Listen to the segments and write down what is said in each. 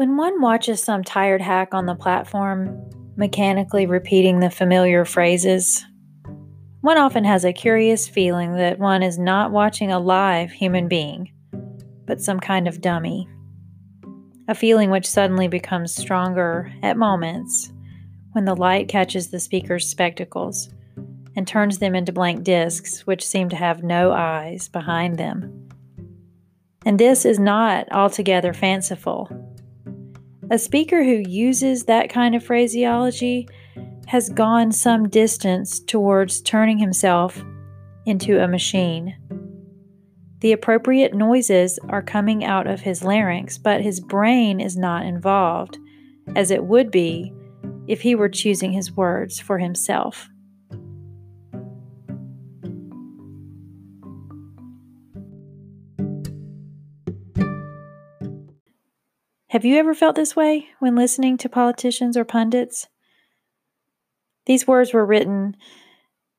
When one watches some tired hack on the platform mechanically repeating the familiar phrases, one often has a curious feeling that one is not watching a live human being, but some kind of dummy. A feeling which suddenly becomes stronger at moments when the light catches the speaker's spectacles and turns them into blank discs which seem to have no eyes behind them. And this is not altogether fanciful. A speaker who uses that kind of phraseology has gone some distance towards turning himself into a machine. The appropriate noises are coming out of his larynx, but his brain is not involved, as it would be if he were choosing his words for himself. Have you ever felt this way when listening to politicians or pundits? These words were written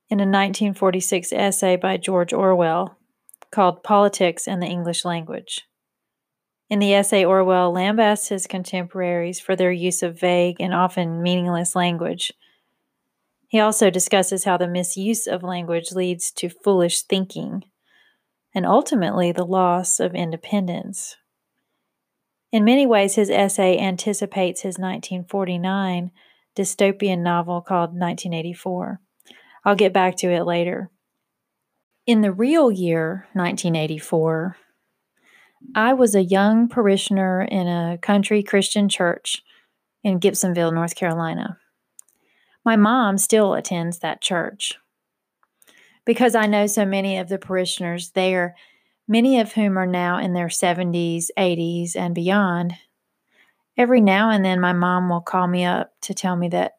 in a 1946 essay by George Orwell called Politics and the English Language. In the essay, Orwell lambasts his contemporaries for their use of vague and often meaningless language. He also discusses how the misuse of language leads to foolish thinking and ultimately the loss of independence. In many ways, his essay anticipates his 1949 dystopian novel called 1984. I'll get back to it later. In the real year, 1984, I was a young parishioner in a country Christian church in Gibsonville, North Carolina. My mom still attends that church. Because I know so many of the parishioners there, many of whom are now in their 70s, 80s, and beyond, Every now and then, my mom will call me up to tell me that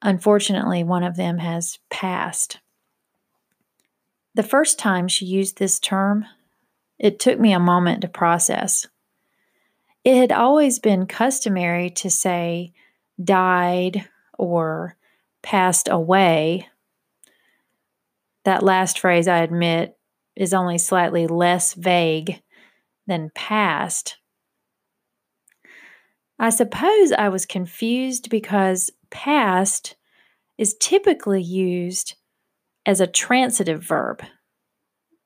unfortunately one of them has passed. The first time she used this term, it took me a moment to process. It had always been customary to say died or passed away. That last phrase, I admit, is only slightly less vague than past. I suppose I was confused because past is typically used as a transitive verb.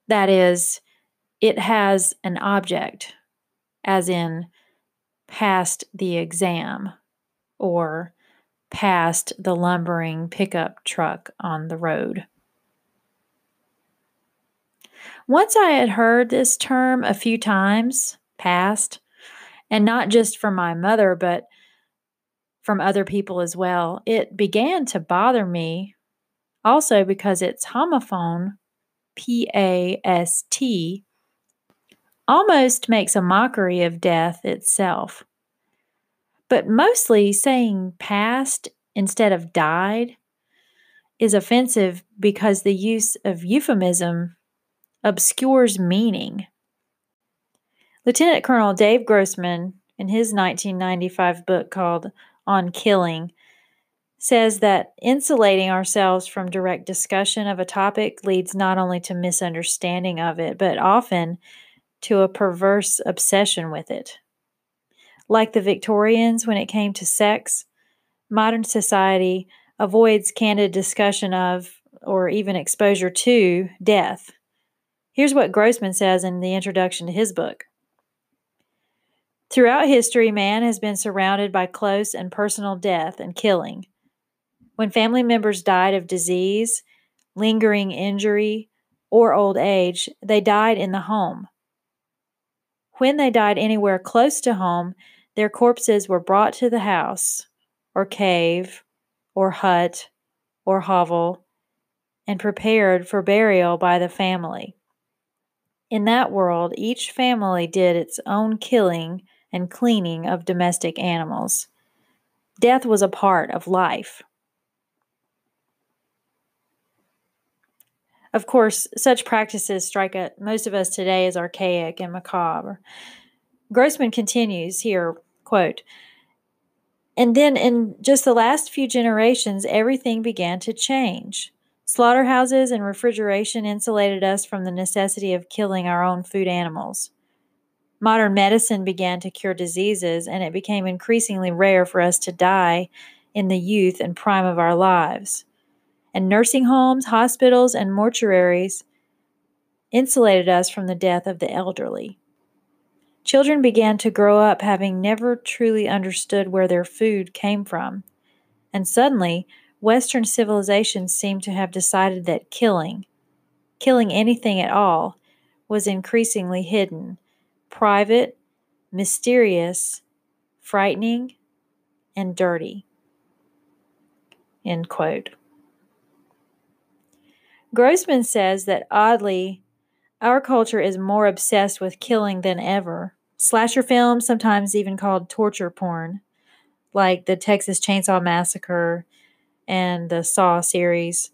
That is, it has an object, as in passed the exam or passed the lumbering pickup truck on the road. Once I had heard this term a few times, past, and not just from my mother, but from other people as well. It began to bother me also because its homophone, P A S T, almost makes a mockery of death itself. But mostly saying past instead of died is offensive because the use of euphemism obscures meaning. Lieutenant Colonel Dave Grossman, in his 1995 book called On Killing, says that insulating ourselves from direct discussion of a topic leads not only to misunderstanding of it, but often to a perverse obsession with it. Like the Victorians when it came to sex, modern society avoids candid discussion of, or even exposure to, death. Here's what Grossman says in the introduction to his book. Throughout history, man has been surrounded by close and personal death and killing. When family members died of disease, lingering injury, or old age, they died in the home. When they died anywhere close to home, their corpses were brought to the house, or cave, or hut, or hovel, and prepared for burial by the family. In that world, each family did its own killing and cleaning of domestic animals. Death was a part of life. Of course, such practices strike most of us today as archaic and macabre. Grossman continues here, quote, and then in just the last few generations, everything began to change. Slaughterhouses and refrigeration insulated us from the necessity of killing our own food animals. Modern medicine began to cure diseases, and it became increasingly rare for us to die in the youth and prime of our lives. And nursing homes, hospitals, and mortuaries insulated us from the death of the elderly. Children began to grow up having never truly understood where their food came from. And suddenly, Western civilization seemed to have decided that killing, killing anything at all, was increasingly hidden, private, mysterious, frightening, and dirty. End quote. Grossman says that oddly, our culture is more obsessed with killing than ever. Slasher films, sometimes even called torture porn, like the Texas Chainsaw Massacre and the Saw series,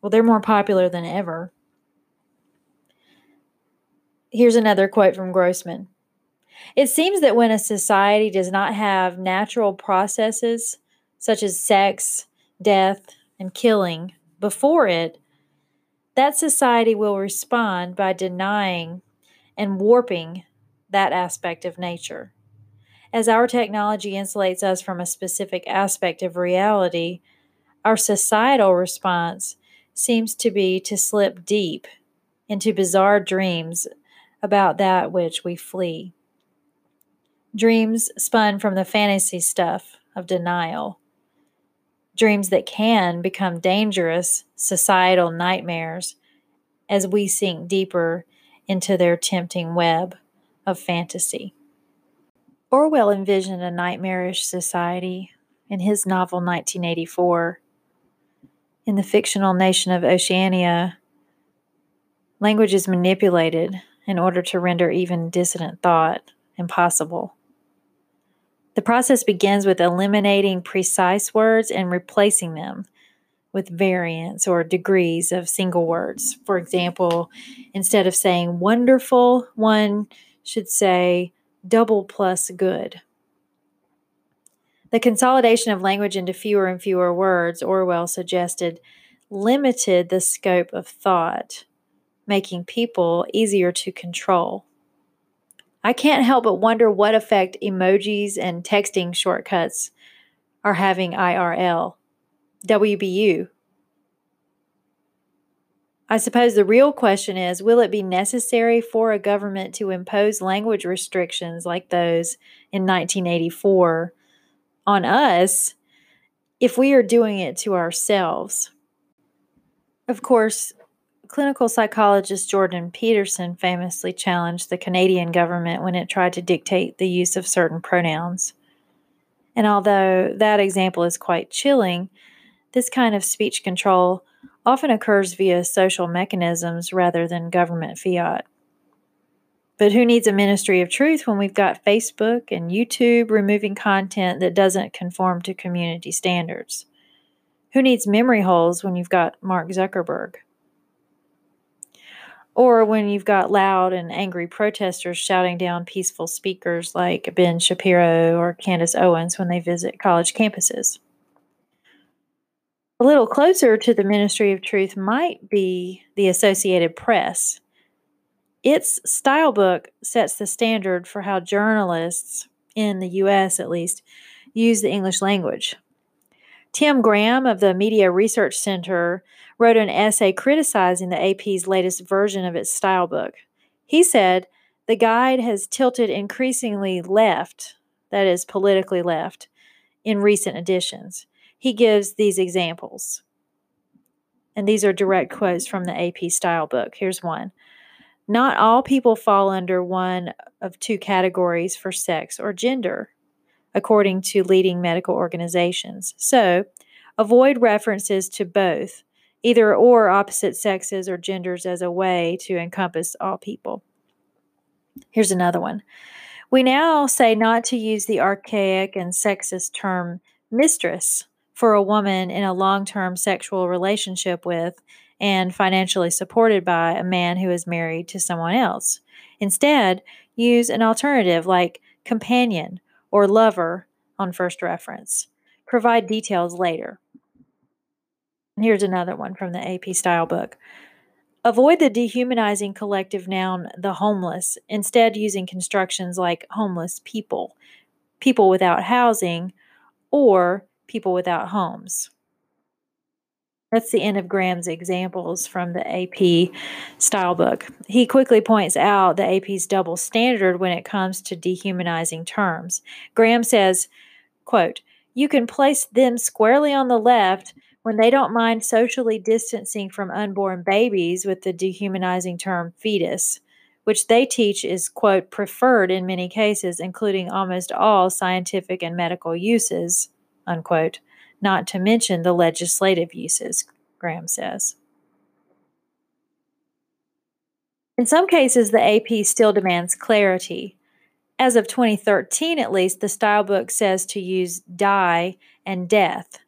well, they're more popular than ever. Here's another quote from Grossman It seems that when a society does not have natural processes such as sex, death, and killing before it, that society will respond by denying and warping that aspect of nature. As our technology insulates us from a specific aspect of reality, our societal response seems to be to slip deep into bizarre dreams about that which we flee. Dreams spun from the fantasy stuff of denial. Dreams that can become dangerous societal nightmares as we sink deeper into their tempting web of fantasy. Orwell envisioned a nightmarish society in his novel 1984. In the fictional nation of Oceania, language is manipulated in order to render even dissident thought impossible. The process begins with eliminating precise words and replacing them with variants or degrees of single words. For example, instead of saying wonderful, one should say double plus good. The consolidation of language into fewer and fewer words, Orwell suggested, limited the scope of thought, making people easier to control. I can't help but wonder what effect emojis and texting shortcuts are having IRL. WBU, I suppose the real question is will it be necessary for a government to impose language restrictions like those in 1984 on us if we are doing it to ourselves? Of course, clinical psychologist Jordan Peterson famously challenged the Canadian government when it tried to dictate the use of certain pronouns. And although that example is quite chilling, this kind of speech control often occurs via social mechanisms rather than government fiat. But who needs a ministry of truth when we've got Facebook and YouTube removing content that doesn't conform to community standards? Who needs memory holes when you've got Mark Zuckerberg? Or when you've got loud and angry protesters shouting down peaceful speakers like Ben Shapiro or Candace Owens when they visit college campuses? A little closer to the ministry of truth might be the Associated Press. Its style book sets the standard for how journalists, in the US at least, use the English language. Tim Graham of the Media Research Center wrote an essay criticizing the AP's latest version of its style book. He said, The guide has tilted increasingly left, that is, politically left, in recent editions he gives these examples. And these are direct quotes from the AP style book. Here's one Not all people fall under one of two categories for sex or gender, according to leading medical organizations. So, avoid references to both, either or opposite sexes or genders as a way to encompass all people. Here's another one. We now say not to use the archaic and sexist term mistress for a woman in a long term sexual relationship with and financially supported by a man who is married to someone else. Instead, use an alternative like companion or lover on first reference. Provide details later. Here's another one from the AP style book. Avoid the dehumanizing collective noun, the homeless, instead, using constructions like homeless people, people without housing, or people without homes. That's the end of Graham's examples from the AP style book. He quickly points out the AP's double standard when it comes to dehumanizing terms. Graham says, quote, you can place them squarely on the left when they don't mind socially distancing from unborn babies with the dehumanizing term fetus, which they teach is, quote, preferred in many cases, including almost all scientific and medical uses, unquote not to mention the legislative uses, Graham says. In some cases, the AP still demands clarity. As of 2013, at least, the style book says to use die and death.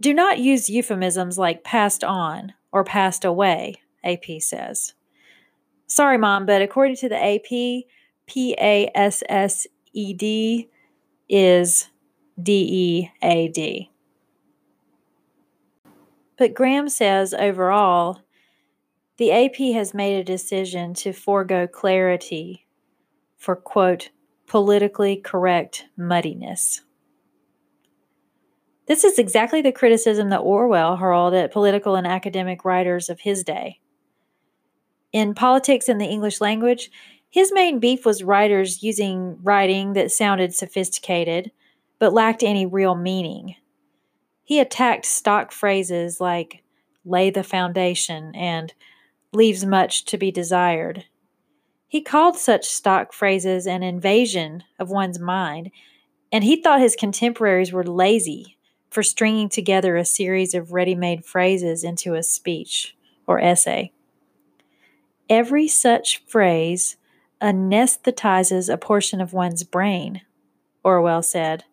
Do not use euphemisms like passed on or passed away, AP says. Sorry, Mom, but according to the AP, P A S S E D is D E A D. But Graham says overall, the AP has made a decision to forego clarity for, quote, politically correct muddiness. This is exactly the criticism that Orwell hurled at political and academic writers of his day. In Politics in the English Language, his main beef was writers using writing that sounded sophisticated but lacked any real meaning. He attacked stock phrases like lay the foundation and leaves much to be desired. He called such stock phrases an invasion of one's mind, and he thought his contemporaries were lazy for stringing together a series of ready made phrases into a speech or essay. Every such phrase anesthetizes a portion of one's brain, Orwell said.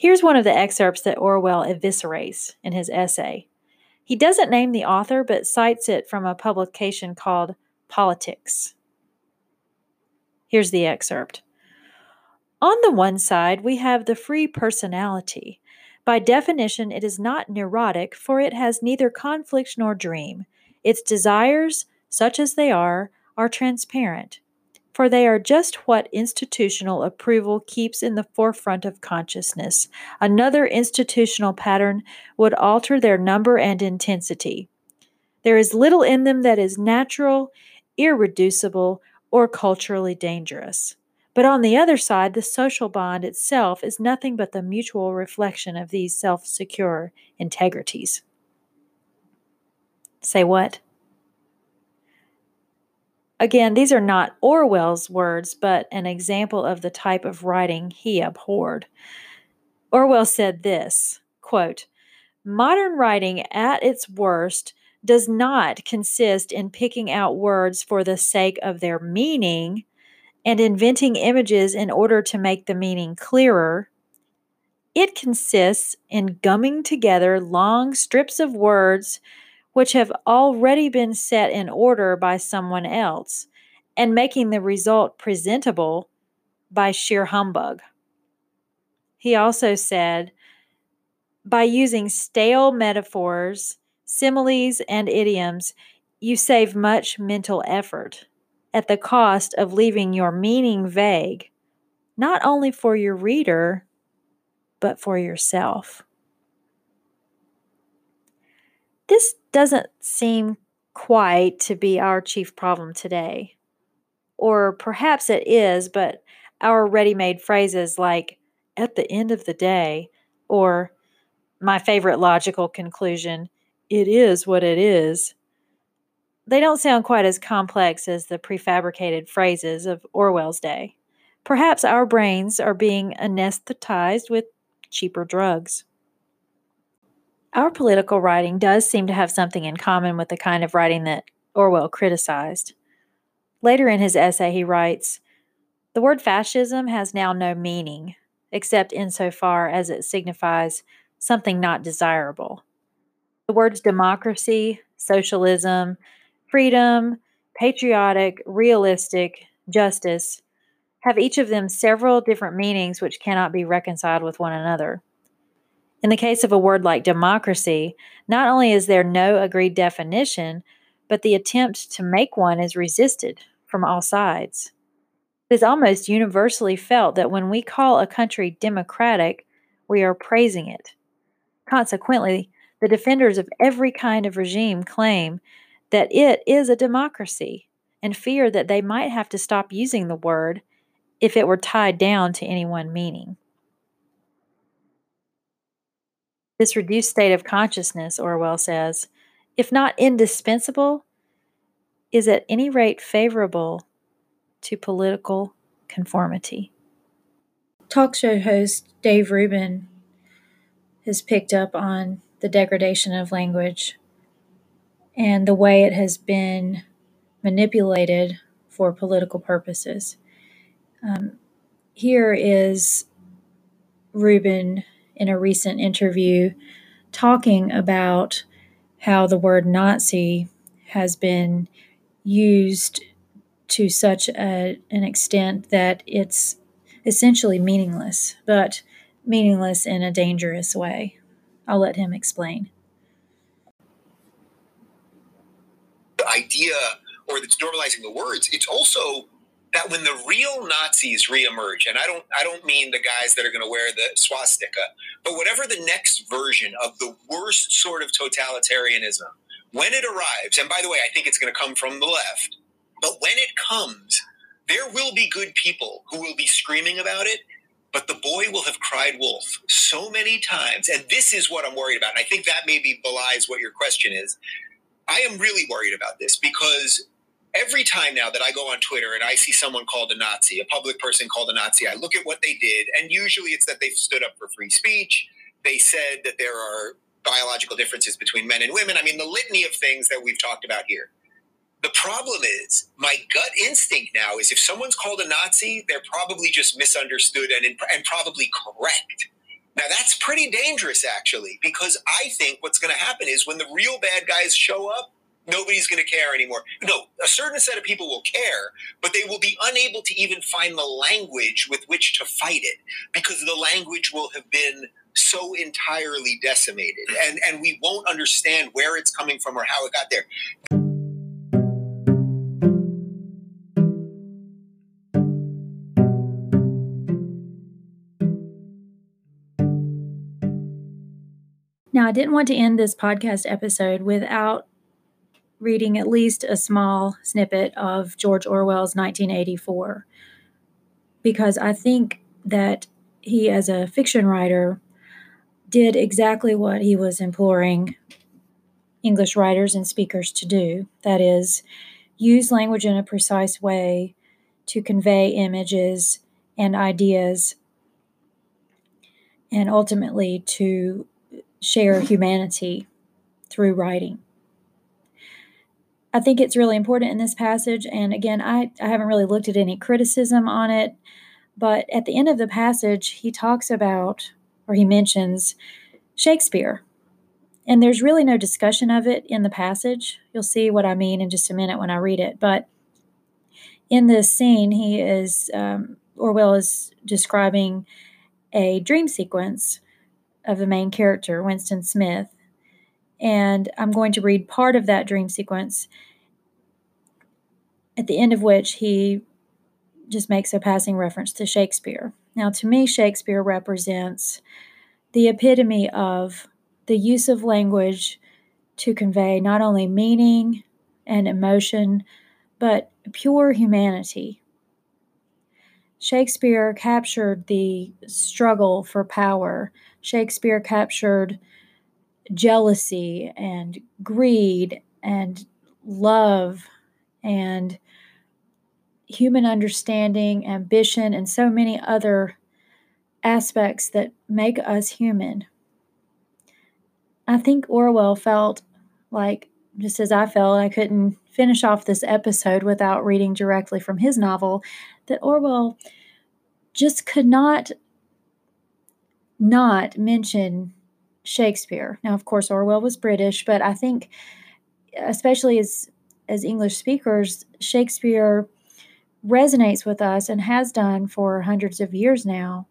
Here's one of the excerpts that Orwell eviscerates in his essay. He doesn't name the author, but cites it from a publication called Politics. Here's the excerpt. On the one side, we have the free personality. By definition, it is not neurotic, for it has neither conflict nor dream. Its desires, such as they are, are transparent for they are just what institutional approval keeps in the forefront of consciousness. Another institutional pattern would alter their number and intensity. There is little in them that is natural, irreducible, or culturally dangerous. But on the other side, the social bond itself is nothing but the mutual reflection of these self secure integrities. Say what? Again, these are not Orwell's words, but an example of the type of writing he abhorred. Orwell said this quote, Modern writing at its worst does not consist in picking out words for the sake of their meaning and inventing images in order to make the meaning clearer. It consists in gumming together long strips of words which have already been set in order by someone else, and making the result presentable by sheer humbug. He also said, by using stale metaphors, similes, and idioms, you save much mental effort at the cost of leaving your meaning vague, not only for your reader, but for yourself. This doesn't seem quite to be our chief problem today. Or perhaps it is, but our ready made phrases like, at the end of the day, or my favorite logical conclusion, it is what it is, they don't sound quite as complex as the prefabricated phrases of Orwell's day. Perhaps our brains are being anesthetized with cheaper drugs. Our political writing does seem to have something in common with the kind of writing that Orwell criticized. Later in his essay, he writes The word fascism has now no meaning, except insofar as it signifies something not desirable. The words democracy, socialism, freedom, patriotic, realistic, justice have each of them several different meanings which cannot be reconciled with one another. In the case of a word like democracy, not only is there no agreed definition, but the attempt to make one is resisted from all sides. It is almost universally felt that when we call a country democratic, we are praising it. Consequently, the defenders of every kind of regime claim that it is a democracy and fear that they might have to stop using the word if it were tied down to any one meaning. This reduced state of consciousness, Orwell says, if not indispensable, is at any rate favorable to political conformity. Talk show host Dave Rubin has picked up on the degradation of language and the way it has been manipulated for political purposes. Um, here is Rubin in a recent interview talking about how the word Nazi has been used to such a, an extent that it's essentially meaningless, but meaningless in a dangerous way. I'll let him explain. The idea, or that's normalizing the words, it's also that when the real Nazis reemerge, and I don't I don't mean the guys that are going to wear the swastika, but whatever the next version of the worst sort of totalitarianism, when it arrives, and by the way, I think it's going to come from the left, but when it comes, there will be good people who will be screaming about it, but the boy will have cried wolf so many times. And this is what I'm worried about. And I think that maybe belies what your question is. I am really worried about this because every time now that I go on Twitter and I see someone called a Nazi, a public person called a Nazi, I look at what they did. And usually it's that they've stood up for free speech. They said that there are biological differences between men and women. I mean, the litany of things that we've talked about here. The problem is, my gut instinct now is if someone's called a Nazi, they're probably just misunderstood and, and probably correct. Now, that's pretty dangerous, actually, because I think what's going to happen is when the real bad guys show up, nobody's going to care anymore. No, a certain set of people will care, but they will be unable to even find the language with which to fight it because the language will have been so entirely decimated and, and we won't understand where it's coming from or how it got there. Now, I didn't want to end this podcast episode without reading at least a small snippet of George Orwell's 1984 because I think that he, as a fiction writer, did exactly what he was imploring English writers and speakers to do that is, use language in a precise way to convey images and ideas and ultimately to share humanity through writing. I think it's really important in this passage. And again, I, I haven't really looked at any criticism on it, but at the end of the passage, he talks about, or he mentions, Shakespeare. And there's really no discussion of it in the passage. You'll see what I mean in just a minute when I read it. But in this scene, he is, um, Orwell is describing a dream sequence of the main character, Winston Smith. And I'm going to read part of that dream sequence, at the end of which he just makes a passing reference to Shakespeare. Now, to me, Shakespeare represents the epitome of the use of language to convey not only meaning and emotion, but pure humanity. Shakespeare captured the struggle for power Shakespeare captured jealousy and greed and love and human understanding, ambition, and so many other aspects that make us human. I think Orwell felt like, just as I felt, I couldn't finish off this episode without reading directly from his novel, that Orwell just could not not mention Shakespeare. Now, of course, Orwell was British, but I think, especially as as English speakers, Shakespeare resonates with us and has done for hundreds of years now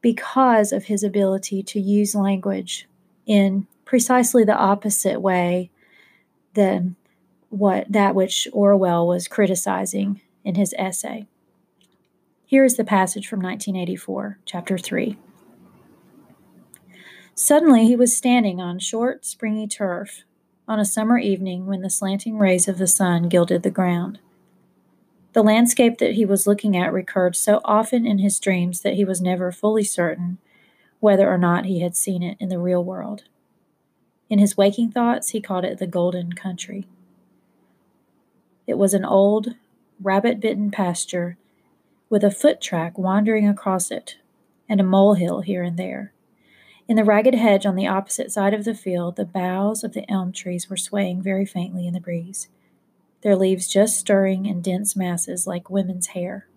because of his ability to use language in precisely the opposite way than what that which Orwell was criticizing in his essay. Here is the passage from 1984, chapter 3. Suddenly he was standing on short, springy turf on a summer evening when the slanting rays of the sun gilded the ground. The landscape that he was looking at recurred so often in his dreams that he was never fully certain whether or not he had seen it in the real world. In his waking thoughts, he called it the Golden Country. It was an old, rabbit bitten pasture with a foot track wandering across it and a molehill here and there. In the ragged hedge on the opposite side of the field, the boughs of the elm trees were swaying very faintly in the breeze, their leaves just stirring in dense masses like women's hair.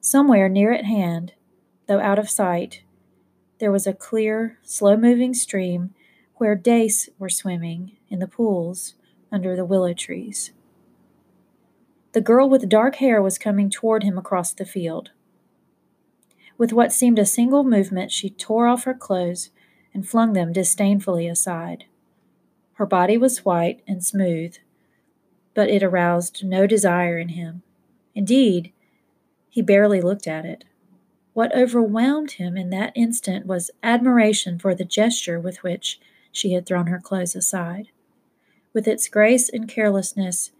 Somewhere near at hand, though out of sight, there was a clear, slow moving stream where dace were swimming in the pools under the willow trees. The girl with dark hair was coming toward him across the field. With what seemed a single movement, she tore off her clothes and flung them disdainfully aside. Her body was white and smooth, but it aroused no desire in him. Indeed, he barely looked at it. What overwhelmed him in that instant was admiration for the gesture with which she had thrown her clothes aside. With its grace and carelessness,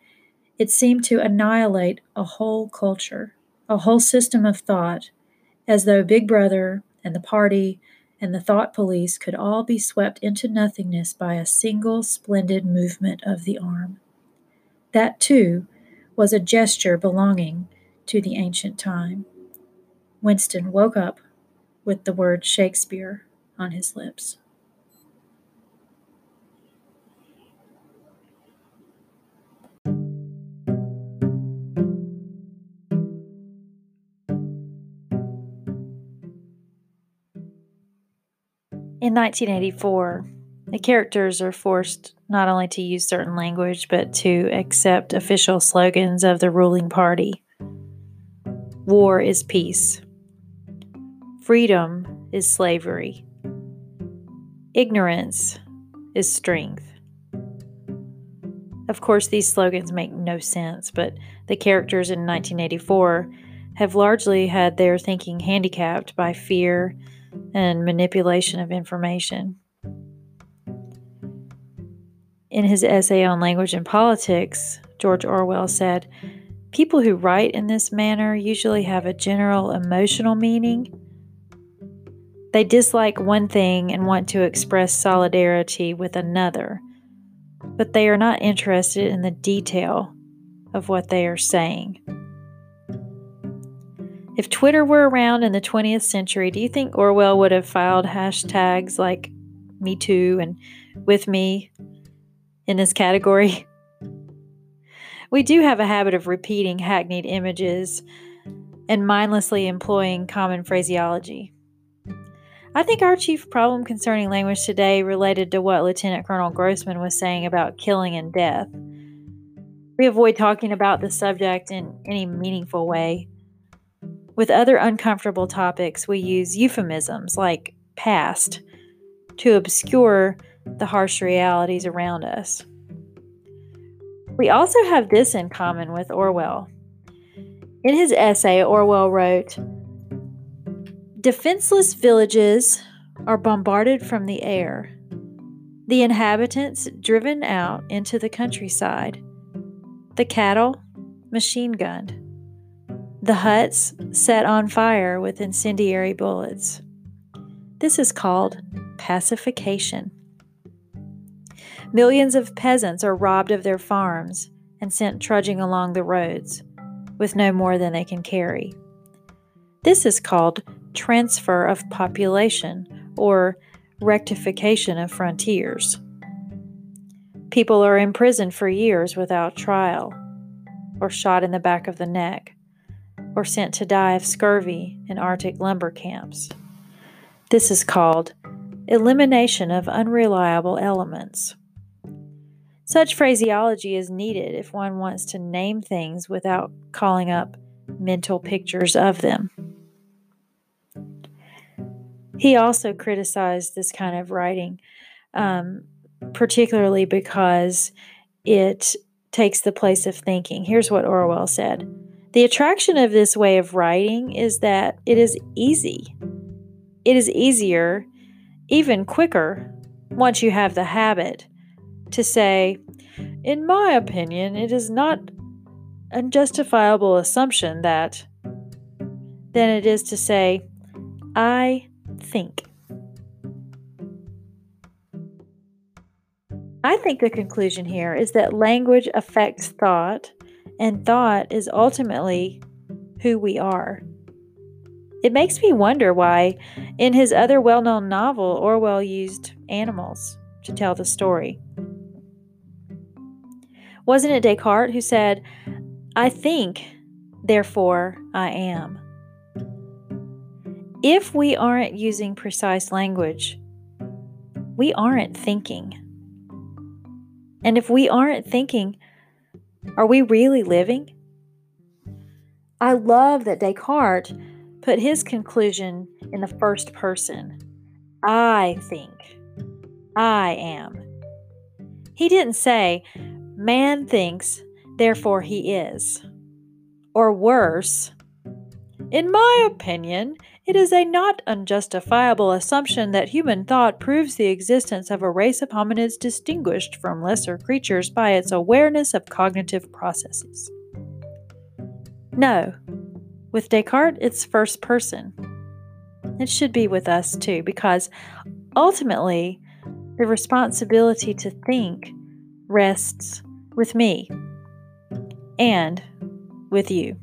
it seemed to annihilate a whole culture, a whole system of thought, as though Big Brother and the party and the thought police could all be swept into nothingness by a single splendid movement of the arm. That, too, was a gesture belonging to the ancient time. Winston woke up with the word Shakespeare on his lips. In 1984, the characters are forced not only to use certain language, but to accept official slogans of the ruling party. War is peace. Freedom is slavery. Ignorance is strength. Of course, these slogans make no sense, but the characters in 1984 have largely had their thinking handicapped by fear and manipulation of information. In his essay on language and politics, George Orwell said, People who write in this manner usually have a general emotional meaning. They dislike one thing and want to express solidarity with another, but they are not interested in the detail of what they are saying. If Twitter were around in the 20th century, do you think Orwell would have filed hashtags like Me Too and With Me in this category? We do have a habit of repeating hackneyed images and mindlessly employing common phraseology. I think our chief problem concerning language today related to what Lieutenant Colonel Grossman was saying about killing and death. We avoid talking about the subject in any meaningful way with other uncomfortable topics, we use euphemisms like past to obscure the harsh realities around us. We also have this in common with Orwell. In his essay, Orwell wrote Defenseless villages are bombarded from the air, the inhabitants driven out into the countryside, the cattle machine gunned the huts set on fire with incendiary bullets. This is called pacification. Millions of peasants are robbed of their farms and sent trudging along the roads with no more than they can carry. This is called transfer of population or rectification of frontiers. People are imprisoned for years without trial or shot in the back of the neck or sent to die of scurvy in Arctic lumber camps. This is called elimination of unreliable elements. Such phraseology is needed if one wants to name things without calling up mental pictures of them. He also criticized this kind of writing, um, particularly because it takes the place of thinking. Here's what Orwell said The attraction of this way of writing is that it is easy. It is easier, even quicker, once you have the habit, to say, In my opinion, it is not a justifiable assumption that, than it is to say, I think. I think the conclusion here is that language affects thought, and thought is ultimately who we are. It makes me wonder why, in his other well known novel, Orwell used animals to tell the story. Wasn't it Descartes who said, I think, therefore I am? If we aren't using precise language, we aren't thinking. And if we aren't thinking, are we really living? I love that Descartes put his conclusion in the first person I think, I am. He didn't say, man thinks, therefore he is. Or worse, in my opinion, it is a not unjustifiable assumption that human thought proves the existence of a race of hominids distinguished from lesser creatures by its awareness of cognitive processes. No, with Descartes, it's first person. It should be with us too, because ultimately, the responsibility to think rests with me and with you.